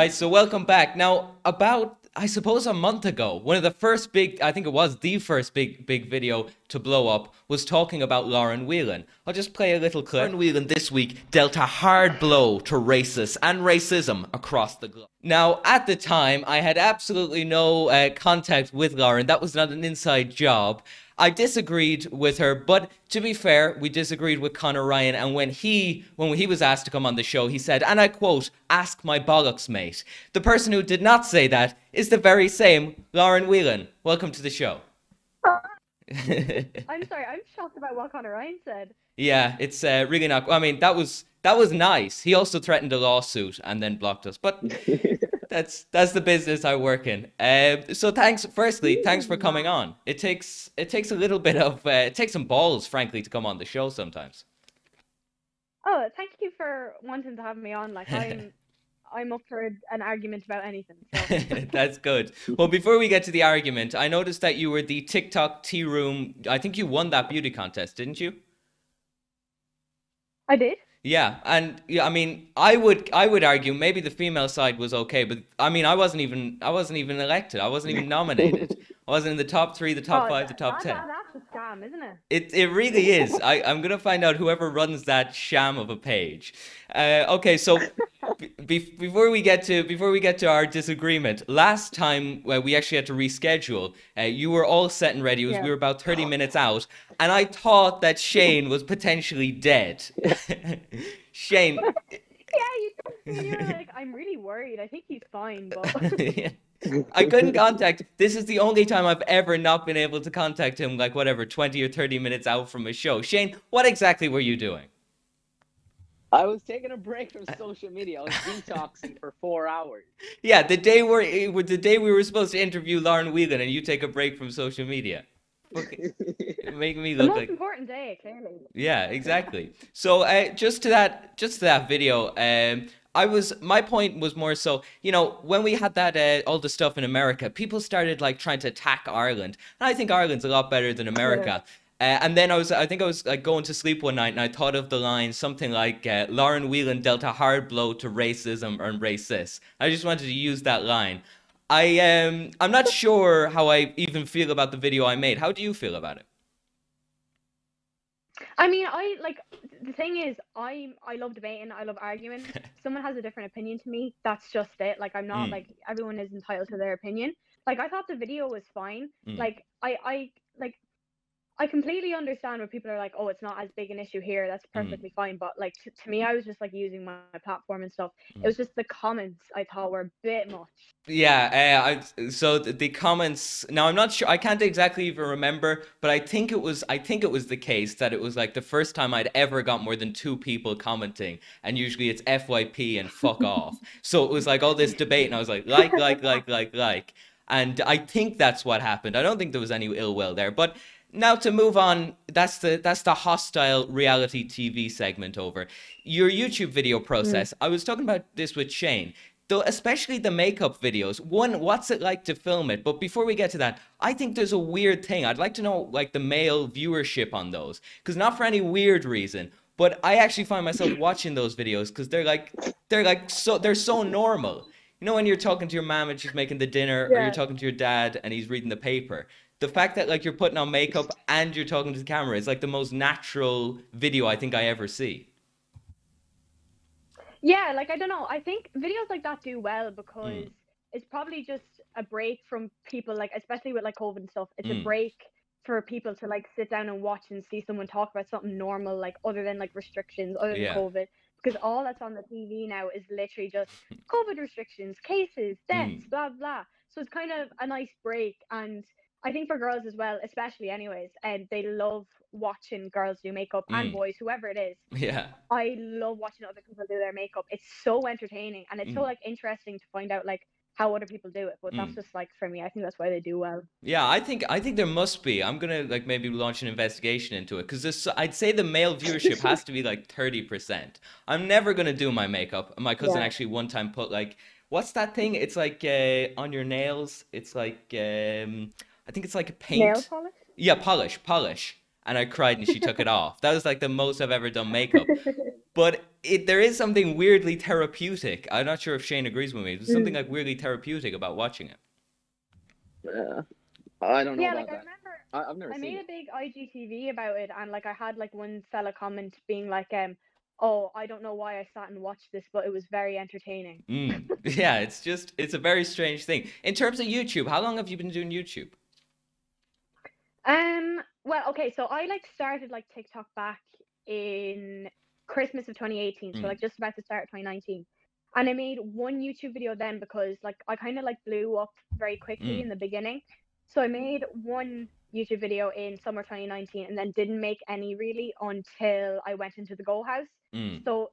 Right, so welcome back. Now, about I suppose a month ago, one of the first big, I think it was the first big, big video to blow up was talking about Lauren Whelan. I'll just play a little clip. Lauren Whelan this week dealt a hard blow to racists and racism across the globe. Now, at the time, I had absolutely no uh, contact with Lauren. That was not an inside job. I disagreed with her, but to be fair, we disagreed with Conor Ryan. And when he when he was asked to come on the show, he said, and I quote, "Ask my bollocks, mate." The person who did not say that is the very same Lauren Whelan. Welcome to the show. I'm sorry, I'm shocked about what Conor Ryan said. Yeah, it's uh, really not. I mean, that was that was nice. He also threatened a lawsuit and then blocked us, but that's that's the business I work in. Uh, so thanks, firstly, thanks for coming on. It takes it takes a little bit of uh, it takes some balls, frankly, to come on the show sometimes. Oh, thank you for wanting to have me on. Like I'm I'm up for an argument about anything. So. That's good. Well, before we get to the argument, I noticed that you were the TikTok tea room. I think you won that beauty contest, didn't you? I did. Yeah, and yeah, I mean, I would I would argue maybe the female side was okay, but I mean, I wasn't even I wasn't even elected. I wasn't even nominated. I wasn't in the top three, the top oh, five, the top that, ten. That's a scam, isn't it? It it really is. I I'm gonna find out whoever runs that sham of a page. Uh, okay, so be, before we get to before we get to our disagreement, last time uh, we actually had to reschedule. Uh, you were all set and ready. Was, yeah. We were about thirty minutes out, and I thought that Shane was potentially dead. Shane. yeah, you, were like, I'm really worried. I think he's fine, but. yeah. I couldn't contact. This is the only time I've ever not been able to contact him. Like whatever, twenty or thirty minutes out from a show. Shane, what exactly were you doing? I was taking a break from social media. I was detoxing for four hours. Yeah, the day we're the day we were supposed to interview Lauren Whelan, and you take a break from social media. Okay. Making me look the most like important day, clearly. Yeah, exactly. So uh, just to that, just to that video, um, I was my point was more so you know when we had that uh, all the stuff in America, people started like trying to attack Ireland, and I think Ireland's a lot better than America. Uh, and then I was, I think I was like going to sleep one night, and I thought of the line something like, uh, "Lauren Whelan dealt a hard blow to racism and racists." I just wanted to use that line. I um, I'm not sure how I even feel about the video I made. How do you feel about it? I mean, I like the thing is, I I love debating. I love arguing. Someone has a different opinion to me. That's just it. Like I'm not mm. like everyone is entitled to their opinion. Like I thought the video was fine. Mm. Like I I like I completely understand where people are like, "Oh, it's not as big an issue here. That's mm. perfectly mm. fine." But like to, to, me, I was just like using my, my platform and stuff. Mm. It was just the comments I thought were a bit much. Yeah, uh, I, so the, the, comments. Now I'm not sure. I can't exactly even remember, but I think it was. I think it was the case that it was like the first time I'd ever got more than two people commenting, and usually it's FYP and fuck off. So it was like all this debate, and I was like, like, like, like, like, like, and I think that's what happened. I don't think there was any ill will there, but now to move on that's the that's the hostile reality tv segment over. Your youtube video process mm. i was talking about this with shane. Though especially the makeup videos one what's it like to film it? But before we get to that i think there's a weird thing. I'd like to know like the male viewership on those because not for any weird reason but i actually find myself watching those videos because they're like they're like so they're so normal. You know when you're talking to your mom and she's making the dinner yeah. or you're talking to your dad and he's reading the paper the fact that like you're putting on makeup and you're talking to the camera is like the most natural video I think I ever see. Yeah, like I don't know. I think videos like that do well because mm. it's probably just a break from people like especially with like COVID and stuff. It's mm. a break for people to like sit down and watch and see someone talk about something normal like other than like restrictions, other than yeah. COVID. Because all that's on the TV now is literally just COVID restrictions, cases, deaths, mm. blah blah. So it's kind of a nice break and I think for girls as well, especially anyways, and they love watching girls do makeup mm. and boys, whoever it is. Yeah. I love watching other people do their makeup. It's so entertaining and it's mm. so like interesting to find out like how other people do it. But mm. that's just like for me, I think that's why they do well. Yeah, I think I think there must be. I'm gonna like maybe launch an investigation into it because I'd say the male viewership has to be like thirty percent. I'm never gonna do my makeup. My cousin yeah. actually one time put like what's that thing? It's like uh, on your nails. It's like um I think it's like a paint. Nail polish? Yeah, polish, polish. And I cried and she took it off. That was like the most I've ever done makeup. but it there is something weirdly therapeutic. I'm not sure if Shane agrees with me. There's something Mm. like weirdly therapeutic about watching it. Yeah. I don't know Yeah, about like I remember I, I've never I seen made a big IGTV about it, and like I had like one fella comment being like, um, "Oh, I don't know why I sat and watched this, but it was very entertaining." Mm. Yeah, it's just it's a very strange thing. In terms of YouTube, how long have you been doing YouTube? Um, well, okay, so I like started like TikTok back in Christmas of 2018, so Mm. like just about to start 2019. And I made one YouTube video then because like I kind of like blew up very quickly Mm. in the beginning. So I made one YouTube video in summer 2019 and then didn't make any really until I went into the Go House. Mm. So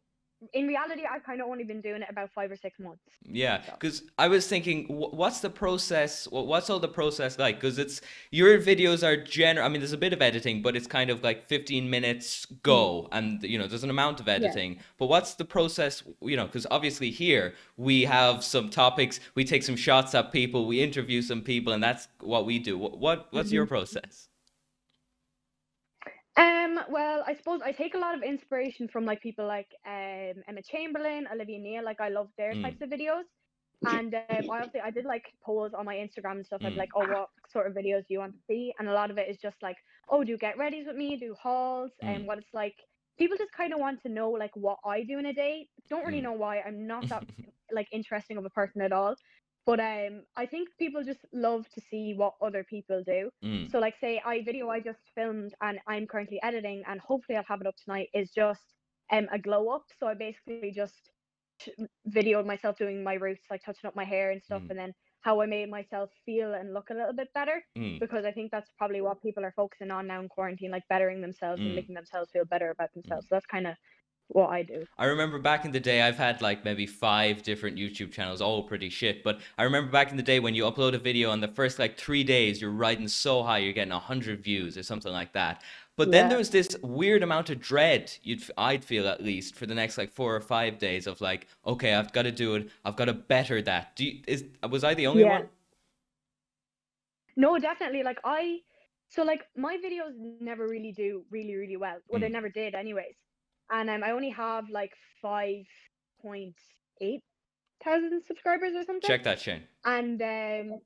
in reality, I've kind of only been doing it about five or six months. Yeah, So- because I was thinking, what's the process? What's all the process like? Because it's your videos are general. I mean, there's a bit of editing, but it's kind of like 15 minutes go, mm-hmm. and you know, there's an amount of editing. But what's the process? You know, because obviously here we have some topics, we take some shots at people, we interview some people, and that's what we do. What, what what's your mm-hmm. process? Um, well, I suppose I take a lot of inspiration from like people like um Emma Chamberlain, Olivia Neal, like I love their Mm. types of videos. And um, I obviously I did like polls on my Instagram and stuff. I'd Mm. like, oh, what sort of videos do you want to see? And a lot of it is just like, oh, do get readies with me, do hauls, and Mm. what it's like. People just kind of want to know like what I do in a day. Don't really Mm. know why. I'm not that like interesting of a person at all. But um, I think people just love to see what other people do. Mm. So like say I video I just filmed and I'm currently editing and hopefully I'll have it up tonight is just um a glow up. So I basically just videoed myself doing my roots, like touching up my hair and stuff, Mm. and then how I made myself feel and look a little bit better Mm. because I think that's probably what people are focusing on now in quarantine, like bettering themselves Mm. and making themselves feel better about themselves. So that's kind of what I do. I remember back in the day, I've had like maybe five different YouTube channels, all pretty shit. But I remember back in the day when you upload a video on the first like three days, you're riding so high, you're getting 100 views or something like that. But then Yeah. there was this weird amount of dread, you'd, I'd feel at least, for the next like four or five days of like, okay, I've got to do it, I've got to better that. Do you, is, was I the only Yeah. one? No, definitely. Like I, so like my videos never really do really really well. Well, they Mm. never did, anyways. And um, I only have like five point eight thousand subscribers or something. Check that, Shane. And um,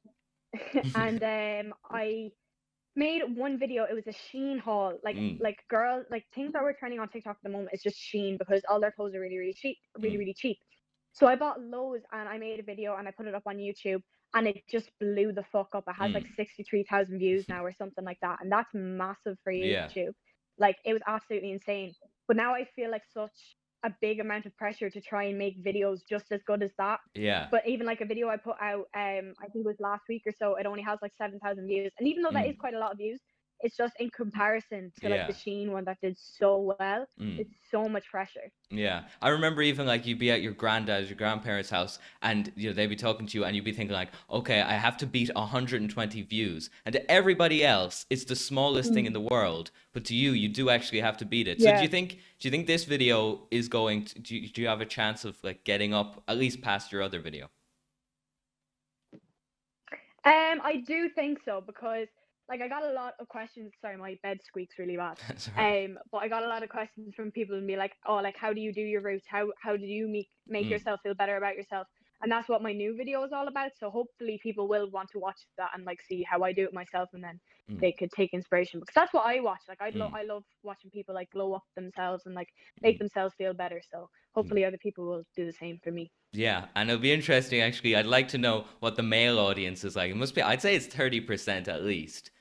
and um, I made one video. It was a Shein haul. Like Mm. like girl like things that were trending on TikTok at the moment is just Shein because all their clothes are really really cheap, really Mm. really cheap. So I bought loads and I made a video and I put it up on YouTube and it just blew the fuck up. It has like Mm. 63,000 views now or something like that. And that's massive for Yeah. Like it was absolutely insane. But now I feel like such a big amount of pressure to try and make videos just as good as that. Yeah. But even like a video I put out, um, I think it was last week or so, it only has like 7,000 views. And even though that Mm. is quite a lot of views, it's just in comparison to like the Shein one that did so well. Mm. It's so much pressure. Yeah, I remember even like you'd be at your granddad's, your grandparents' house, and you know they'd be talking to you, and you'd be thinking like, okay, I have to beat 120 views, and to everybody else, it's the smallest thing in the world, but to you, you do actually have to beat it. So do you think, do you think this video is going? To, do you, do you have a chance of like getting up at least past your other video? Um, I do think so because like I got a lot of questions. Sorry, my bed squeaks really bad. Um, but I got a lot of questions from people and be like, oh, like how do you do your roots? How how do you make make Mm. yourself feel better about yourself? And that's what my new video is all about. So hopefully people will want to watch that and like see how I do it myself, and then Mm. they could take inspiration because that's what I watch. Like I love Mm. I love watching people like glow up themselves and like make Mm. themselves feel better. So hopefully other people will do the same for me. Yeah, and it'll be interesting actually. I'd like to know what the male audience is like. It must be, I'd say it's 30% at least.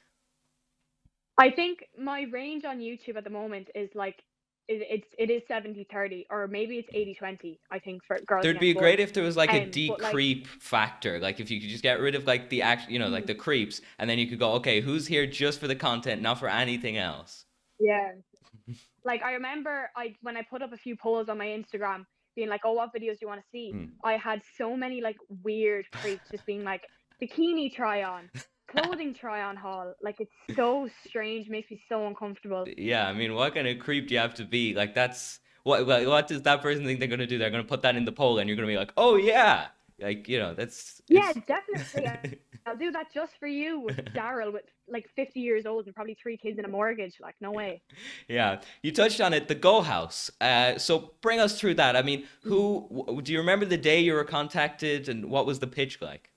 I think my range on YouTube at the moment is like it, it's it is 70 30 or maybe it's 80 20 I think for girls There'd be great if there was like a Um, like- decreep factor. Like if you could just get rid of like the act, you know, like the creeps, and then you could go, okay, who's here just for the content, not for anything else. yeah like I remember I when I put up a few polls on my Instagram being like oh what videos do you want to see Mm. I had so many like weird creeps just being like bikini try on clothing try on haul like it's so strange makes me so uncomfortable Yeah, I mean, what kind of creep do you have to be? Like that's what what, what does that person think they're gonna do? They're gonna put that in the poll, and you're gonna be like, oh yeah, Like, you know, that's Yeah, it's definitely. I'll do that just for you with Daryl with like 50 years old and probably three kids and a mortgage. Like, no way. Yeah, you touched on it, the Go House. Uh, so bring us through that. I mean, who do you remember the day you were contacted and what was the pitch like?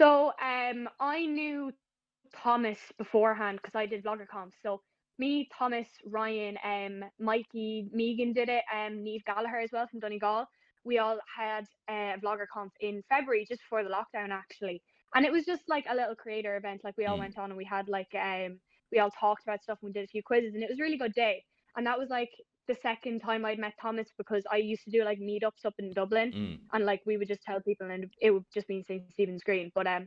So um, I knew Thomas beforehand because I did Vlogger Comp. So me, Thomas, Ryan, um, Mikey, Megan did it, um, Neve Gallagher as well from Donegal. We all had uh, Vlogger Comp in February, just before the lockdown, actually. And it was just like a little creator event. Like we all Mm, went on and we had like um, we all talked about stuff and we did a few quizzes, and it was a really good day. And that was like the second time I'd met Thomas because I used to do like meetups up in Dublin mm, and like we would just tell people and it would just be in St. Stephen's Green. But um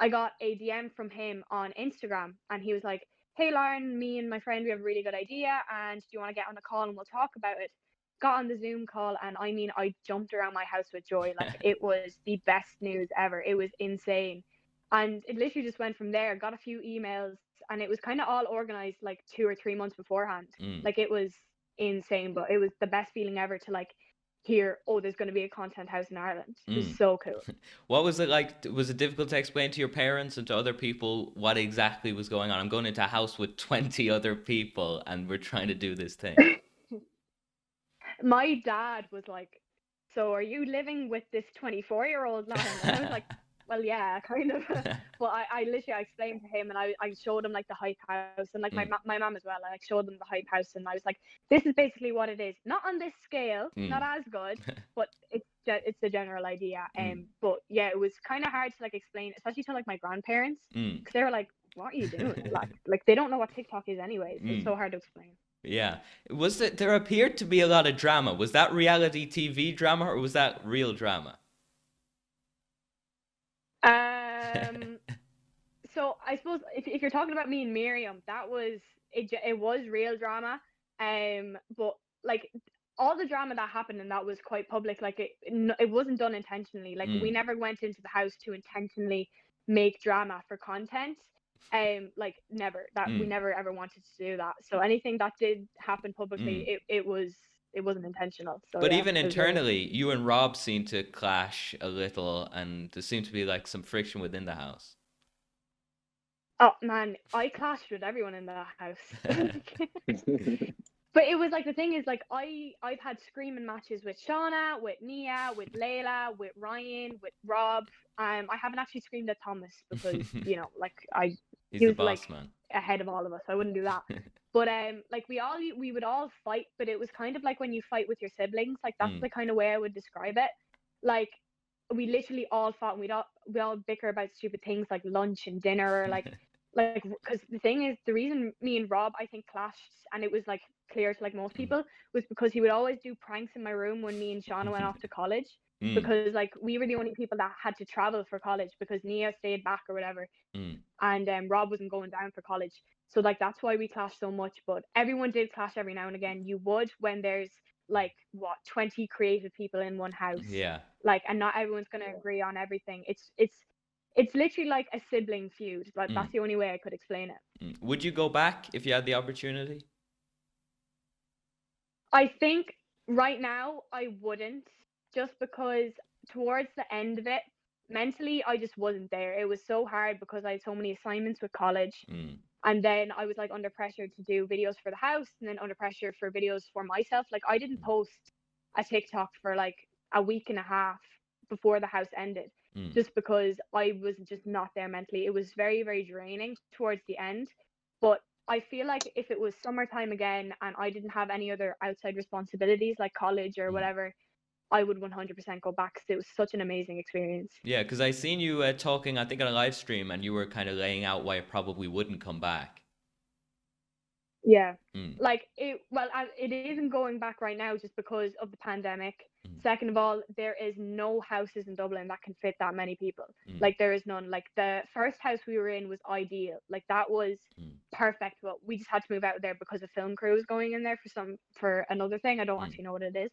I got a DM from him on Instagram and he was like, Hey Lauren, me and my friend we have a really good idea and do you want to get on a call and we'll talk about it? Got on the Zoom call and I mean I jumped around my house with joy. Like it was the best news ever. It was insane. And it literally just went from there. Got a few emails and it was kind of all organized like two or three months beforehand. mm. Like it was insane, but it was the best feeling ever to like hear, oh, there's going to be a content house in Ireland. It was Mm. so cool. What was it like? Was it difficult to explain to your parents and to other people what exactly was going on? I'm going into a house with 20 other people and we're trying to do this thing. My dad was like, so are you living with this 24 year old? And I was like, well, yeah, kind of. but I, I literally I explained to him and I, I showed him like the hype house and like my Mm. ma- my mom as well. I like showed them the hype house and I was like, this is basically what it is. Not on this scale, not Mm. as good, but it's it's the general idea. Um, Mm. but yeah, it was kind of hard to like explain, especially to like my grandparents, Mm, because they were like, what are you doing? like like they don't know what TikTok is anyways. Mm. It's so hard to explain. yeah. Was it, there appeared to be a lot of drama. Was that reality TV drama or was that real drama? Um, so I suppose if, if you're talking about me and Miriam, that was it. It was real drama. Um, but like all the drama that happened and that was quite public. Like it, it wasn't done intentionally. Like we Mm. never went into the house to intentionally make drama for content. Um, like never. That we Mm. never ever wanted to do that. So anything that did happen publicly, Mm. it, it was it wasn't intentional. So But yeah, even it was real. internally, you and Rob seem to clash a little and there seemed to be like some friction within the house. Oh man, I clashed with everyone in the house. But it was like the thing is like I I've had screaming matches with Shauna, with Nia, with Layla, with Ryan, with Rob. Um, I haven't actually screamed at Thomas because you know like I He's He the was, like, man. ahead of all of us. I wouldn't do that. But um, like we all we would all fight, but it was kind of like when you fight with your siblings. Like that's Mm. the kind of way I would describe it. Like we literally all fought. And we'd all we all bicker about stupid things like lunch and dinner, or like like because the thing is the reason me and Rob I think clashed and it was like clear to like most Mm. people was because he would always do pranks in my room when me and Shauna went off to college Mm, because like we were the only people that had to travel for college because Nia stayed back or whatever mm, and um, Rob wasn't going down for college. So like that's why we clashed so much but everyone did clash every now and again. You would when there's like what 20 creative people in one house. Yeah. like and not everyone's going to agree on everything. It's it's it's literally like a sibling feud like Mm. that's the only way i could explain it. Mm. Would you go back if you had the opportunity? i think right now i wouldn't just because towards the end of it mentally i just wasn't there it was so hard because i had so many assignments with college Mm, and then i was like under pressure to do videos for the house and then under pressure for videos for myself like i didn't Mm. post a tiktok for like a week and a half before the house ended mm, just because I was just not there mentally. It was very, very draining towards the end. But I feel like if it was summertime again and I didn't have any other outside responsibilities like college or Mm. whatever, I would 100% go back because it was such an amazing experience. Yeah, because I seen you uh, talking, I think, on a live stream, and you were kind of laying out why it probably wouldn't come back. Yeah. Mm, Like it, well, it isn't going back right now just because of the pandemic. Mm. Second of all, there is no houses in Dublin that can fit that many people. Mm. Like there is none. Like the first house we were in was ideal. Like that was Mm. perfect. But we just had to move out there because a film crew was going in there for some for another thing. I don't Mm. actually know what it is.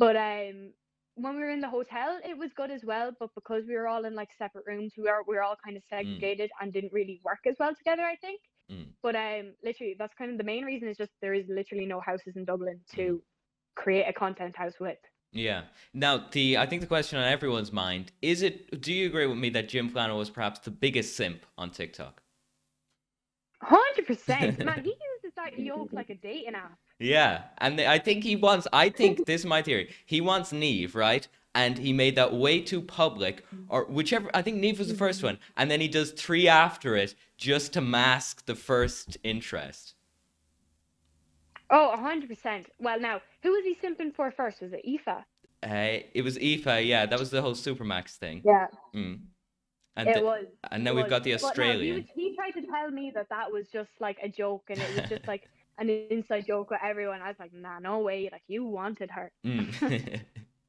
But um, when we were in the hotel, it was good as well. But because we were all in like separate rooms, we were we were all kind of segregated and didn't really work as well together. I think. Mm. But um, literally, that's kind of the main reason is just there is literally no houses in Dublin Mm. to create a content house with. Yeah. Now, the I think the question on everyone's mind is it. Do you agree with me that Jim Flannel was perhaps the biggest simp on TikTok? Hundred percent, man. He uses that yoke like a dating app. Yeah, and I think he wants. I think this is my theory. He wants Neve, right? And he made that way too public, or whichever. I think Neve was the first one, and then he does three after it just to mask the first interest. Oh, hundred percent. Well, now who was he simping for first? Was it Aoife? Uh, it was Aoife, yeah. That was the whole Supermax thing. Yeah. Mm. And it the- was. and now we've was. got the But no, Australian. he, was, he tried to tell me that that was just like a joke and it was just like an inside joke with everyone. I was like, nah, no way. Like you wanted her. Mm.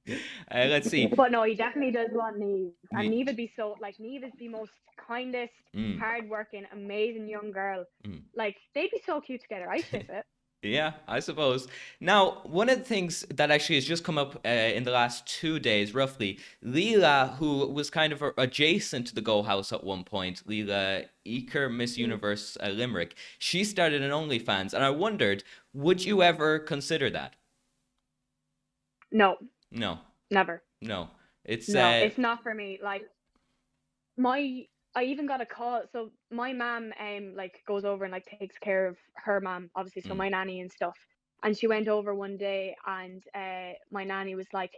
uh, let's see. But no, he definitely does want Neve. And Neve would be so like Neve is the most kindest, Mm. hardworking, amazing young girl. Mm. Like they'd be so cute together. I ship it. Yeah, I suppose. Now, one of the things that actually has just come up uh, in the last two days, roughly, Leela, who was kind of adjacent to the Go House at one point, Leela Eker, Miss Universe uh, Limerick, she started an OnlyFans, and I wondered, would you ever consider that? No, No, never. no. It's No, uh, it's not for me. Like my I even got a call. So my mom um like goes over and like takes care of her mom, obviously, so Mm. my nanny and stuff. And she went over one day and uh my nanny was like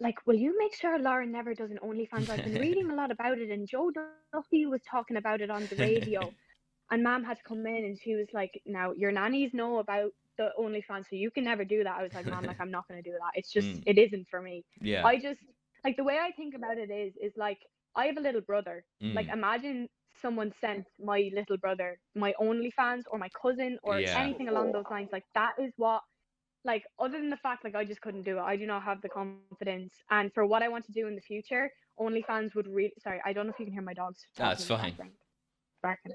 like, will you make sure Lauren never does an OnlyFans? I've been reading a lot about it and Joe Duffy was talking about it on the radio. and mom had to come in and she was like, Now your nannies know about the OnlyFans, so you can never do that. I was like, Mom, like I'm not gonna do that. It's just Mm. it isn't for me. yeah. I just like the way I think about it is is like I have a little brother. Like Mm. imagine someone sent my little brother my OnlyFans or my cousin or Yeah. anything along those lines. Like that is what like other than the fact like I just couldn't do it. I do not have the confidence. And for what I want to do in the future, OnlyFans would really sorry, I don't know if you can hear my dogs. That's fine. Barking.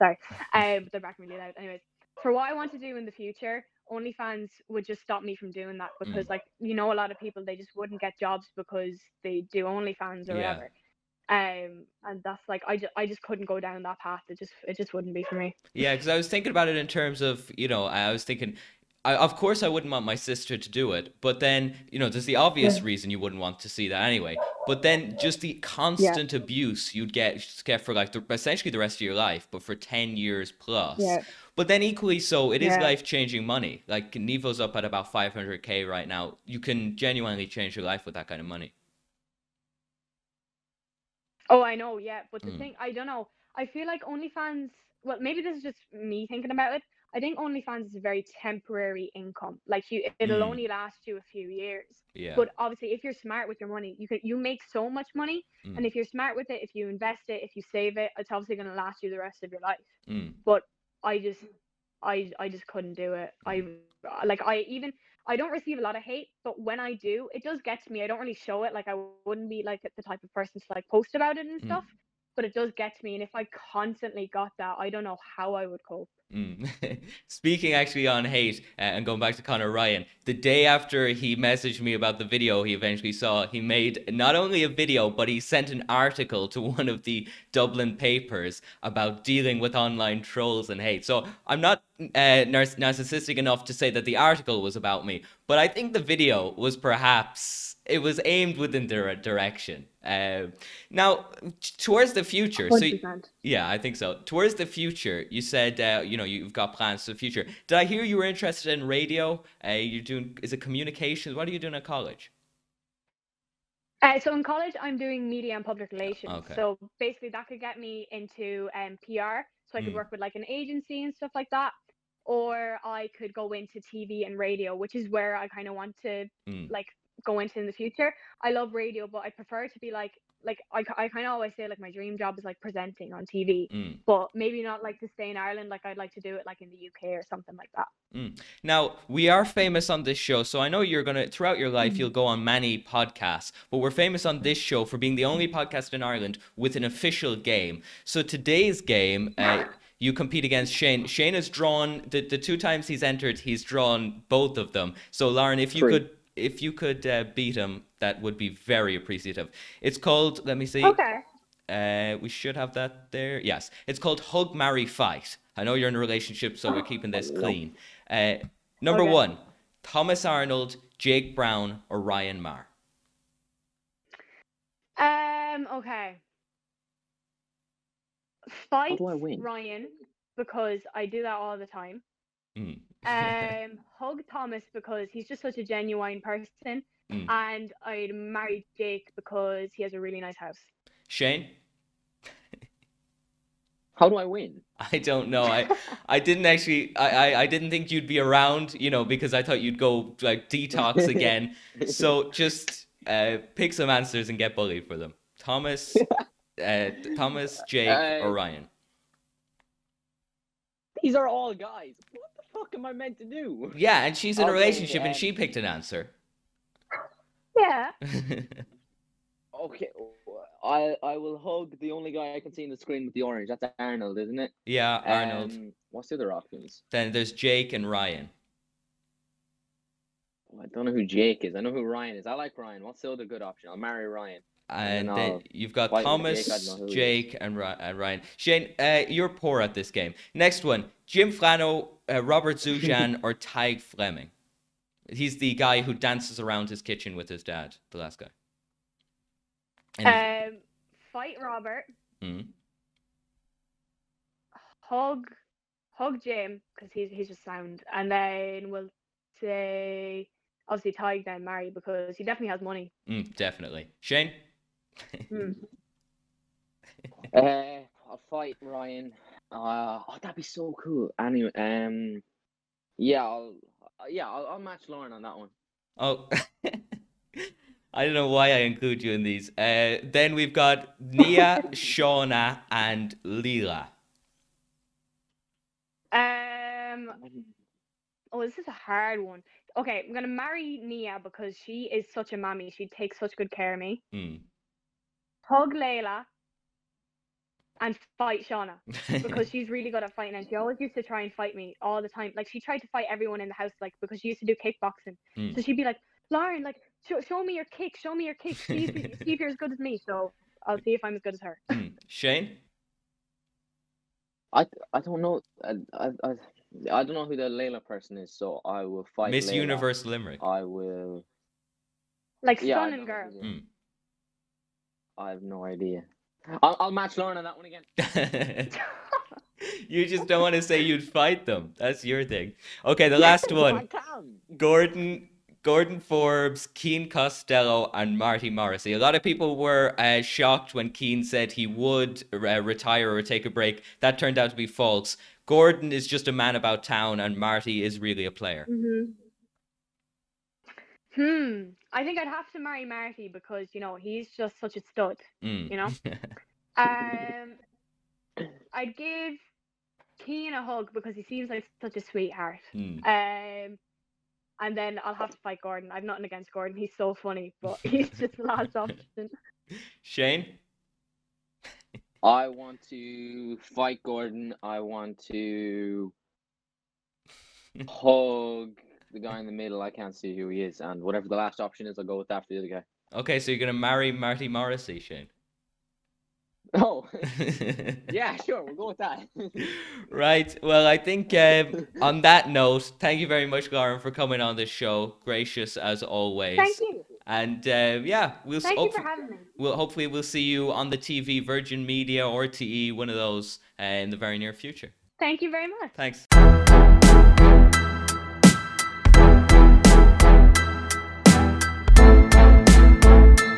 Sorry. Um they're barking really loud. Anyways, for what I want to do in the future, OnlyFans would just stop me from doing that Mm. because, like, you know, a lot of people they just wouldn't get jobs because they do OnlyFans or Yeah. whatever. Um, and that's like I just I just couldn't go down that path. It just it just wouldn't be for me. Yeah, because I was thinking about it in terms of, you know, I was thinking, I, of course I wouldn't want my sister to do it, but then, you know, there's the obvious reason you wouldn't want to see that anyway. But then just the constant abuse you'd get get for like the, essentially the rest of your life, but for 10 years plus. Yeah. But then equally so, it is Yeah. life changing money. Like Nevo's up at about 500k right now. You can genuinely change your life with that kind of money. Oh, I know, yeah. But the Mm. thing I don't know. I feel like OnlyFans. Well, maybe this is just me thinking about it. I think OnlyFans is a very temporary income. Like you, it'll Mm. only last you a few years. Yeah. But obviously, if you're smart with your money, you can you make so much money. Mm. And if you're smart with it, if you invest it, if you save it, it's obviously going to last you the rest of your life. Mm. but I just I I just couldn't do it. I like I even I don't receive a lot of hate, but when I do, it does get to me. I don't really show it. Like I wouldn't be like the type of person to like post about it and Mm. stuff, but it does get to me. And if I constantly got that, I don't know how I would cope. Mm. Speaking actually on hate uh, and going back to Connor Ryan, the day after he messaged me about the video he eventually saw, he made not only a video, but he sent an article to one of the Dublin papers about dealing with online trolls and hate. So I'm not uh, nar- narcissistic enough to say that the article was about me, but I think the video was perhaps it was aimed within the direction. Uh, now, t- towards the future, 100%. yeah, I think so. Towards the future, you said uh, you know you've got plans for the future. Did I hear you were interested in radio? Uh, you're doing is it communications? What are you doing at college? Uh, so in college, I'm doing media and public relations. Okay. So basically, that could get me into um, PR. So I could Mm. work with like an agency and stuff like that. Or I could go into TV and radio, which is where I kind of want to Mm. like go into in the future. I love radio, but I prefer to be like like I, I kind of always say like my dream job is like presenting on TV, Mm. but maybe not like to stay in Ireland. Like I'd like to do it like in the UK or something like that. Now we are famous on this show, so I know you're gonna throughout your life you'll go on many podcasts, but we're famous on this show for being the only podcast in Ireland with an official game. So today's game. Uh, you compete against Shane. Shane has drawn the, the two times he's entered. He's drawn both of them. So Lauren, if you Three. could if you could uh, beat him, that would be very appreciative. It's called. Let me see. Okay. Uh, we should have that there. Yes, it's called Hug, Marry, Fight. I know you're in a relationship, so we're keeping this clean. Uh, number Okay. one, Thomas Arnold, Jake Brown, or Ryan Marr? Um. Okay. Fight do I win? Ryan because I do that all the time. Mm. Um. hug Thomas because he's just such a genuine person, Mm. and I'd marry Jake because he has a really nice house. Shane? How do I win? I don't know. I I didn't actually I, I, I didn't think you'd be around, you know, because I thought you'd go like detox again. so just uh, pick some answers and get bullied for them. Thomas, uh, Thomas, Jake, Uh, or Ryan. These are all guys. What the fuck am I meant to do? Yeah, and she's in a Okay, relationship and she picked an answer. Yeah. Okay, I I will hug the only guy I can see in the screen with the orange. That's Arnold, isn't it? yeah, Arnold. Um, what's the other options? Then there's Jake and Ryan. Oh, I don't know who Jake is. I know who Ryan is. I like Ryan. What's the other good option? I'll marry Ryan. And then then you've got Thomas, Jake, I don't know who he is. Jake, and, Ryan. Shane, uh, you're poor at this game. Next one Jim Flano, uh, Robert Zujan, or Tadhg Fleming. He's the guy who dances around his kitchen with his dad, the last guy. And Um. Fight Robert. Mhm. Hug. Hug Jim because he's he's just sound, and then we'll say obviously Tadhg then marry because he definitely has money. Mm, definitely. Shane? Hmm. Uh, I'll fight Ryan. Uh, oh, that'd be so cool. Anyway, um, yeah, I'll yeah, I'll, I'll match Lauren on that one. Oh, I don't know why I include you in these. Uh, then we've got Nia, Shauna, and Leela. Um. Oh, this is a hard one. Okay, I'm gonna marry Nia because she is such a mammy. She takes such good care of me. Mm. Hug Layla and fight Shauna because she's really good at fighting and she always used to try and fight me all the time. Like she tried to fight everyone in the house, like because she used to do kickboxing. Mm. So she'd be like, Lauren, like show, show me your kick, show me your kick, see if, you- see if you're as good as me. So I'll see if I'm as good as her. Mm. Shane? I I don't know. I I I, I don't know who the Layla person is, so I will fight. Miss Layla. Universe Limerick. I will. Like Yeah, I stunning know girl. who it is. Mm. I have no idea. I'll, I'll match Lauren on that one again. you just don't want to say you'd fight them. That's your thing. Okay, the last I one. can. Gordon Gordon Forbes, Keen Costello, and Marty Morrissey. A lot of people were uh, shocked when Keen said he would uh, retire or take a break. That turned out to be false. Gordon is just a man about town, and Marty is really a player. hmm Hmm. I think I'd have to marry Marty because you know he's just such a stud. Mm. You know. Um, I'd give Keen a hug because he seems like such a sweetheart. Mm. Um, and then I'll have to fight Gordon. I've nothing against Gordon. He's so funny, but he's just the last option. Shane? I want to fight Gordon. I want to hug the guy in the middle. I can't see who he is, and whatever the last option is, I'll go with that for the other guy. Okay, so you're going to marry Marty Morrissey, Shane? Oh, yeah, sure, we'll go with that. right. Well, I think um, on that note, thank you very much, Lauren, for coming on this show. Gracious as always. Thank you. And uh, yeah, we'll s- Thank you for having me. we'll hopefully we'll see you on the TV, Virgin Media, or TE, one of those, uh, in the very near future. Thank you very much. Thanks.